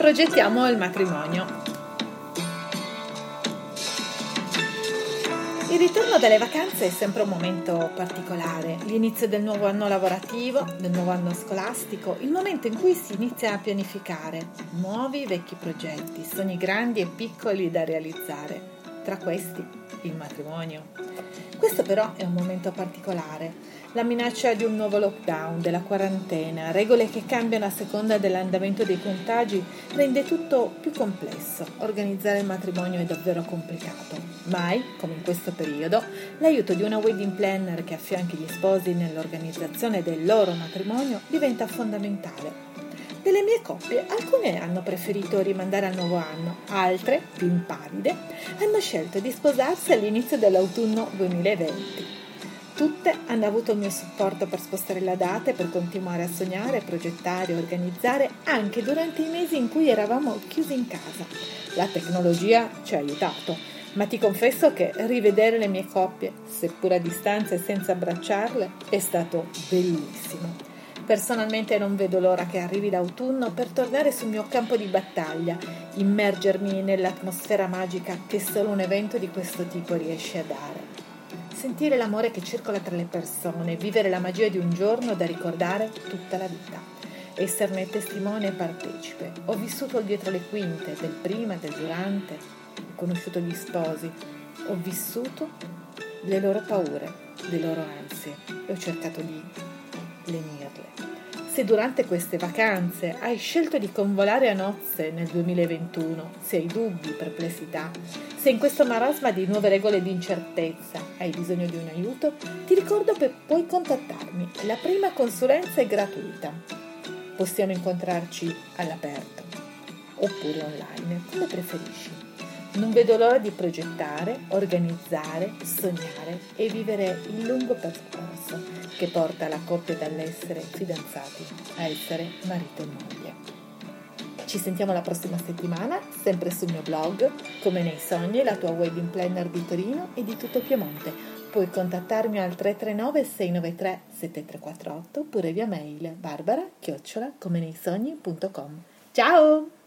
progettiamo il matrimonio. Il ritorno dalle vacanze è sempre un momento particolare, l'inizio del nuovo anno lavorativo, del nuovo anno scolastico, il momento in cui si inizia a pianificare nuovi vecchi progetti, sogni grandi e piccoli da realizzare. Tra questi il matrimonio. Questo però è un momento particolare. La minaccia di un nuovo lockdown, della quarantena, regole che cambiano a seconda dell'andamento dei contagi rende tutto più complesso. Organizzare il matrimonio è davvero complicato. Mai, come in questo periodo, l'aiuto di una wedding planner che affianchi gli sposi nell'organizzazione del loro matrimonio diventa fondamentale. Delle mie coppie, alcune hanno preferito rimandare al nuovo anno, altre, più impavide, hanno scelto di sposarsi all'inizio dell'autunno 2020. Tutte hanno avuto il mio supporto per spostare la data e per continuare a sognare, progettare e organizzare anche durante i mesi in cui eravamo chiusi in casa. La tecnologia ci ha aiutato, ma ti confesso che rivedere le mie coppie, seppur a distanza e senza abbracciarle, è stato bellissimo. Personalmente non vedo l'ora che arrivi l'autunno per tornare sul mio campo di battaglia, immergermi nell'atmosfera magica che solo un evento di questo tipo riesce a dare. Sentire l'amore che circola tra le persone, vivere la magia di un giorno da ricordare tutta la vita. Esserne testimone e partecipe. Ho vissuto dietro le quinte, del prima, del durante, ho conosciuto gli sposi, ho vissuto le loro paure, le loro ansie e ho cercato di lenirle. Se durante queste vacanze hai scelto di convolare a nozze nel 2021, se hai dubbi, perplessità, se in questo marasma di nuove regole di incertezza hai bisogno di un aiuto, ti ricordo che puoi contattarmi. La prima consulenza è gratuita. Possiamo incontrarci all'aperto oppure online, come preferisci. Non vedo l'ora di progettare, organizzare, sognare e vivere il lungo percorso che porta la coppia dall'essere fidanzati a essere marito e moglie. Ci sentiamo la prossima settimana, sempre sul mio blog, come nei sogni, la tua wedding planner di Torino e di tutto Piemonte. Puoi contattarmi al 339 693 7348 oppure via mail barbara chiocciola. Ciao!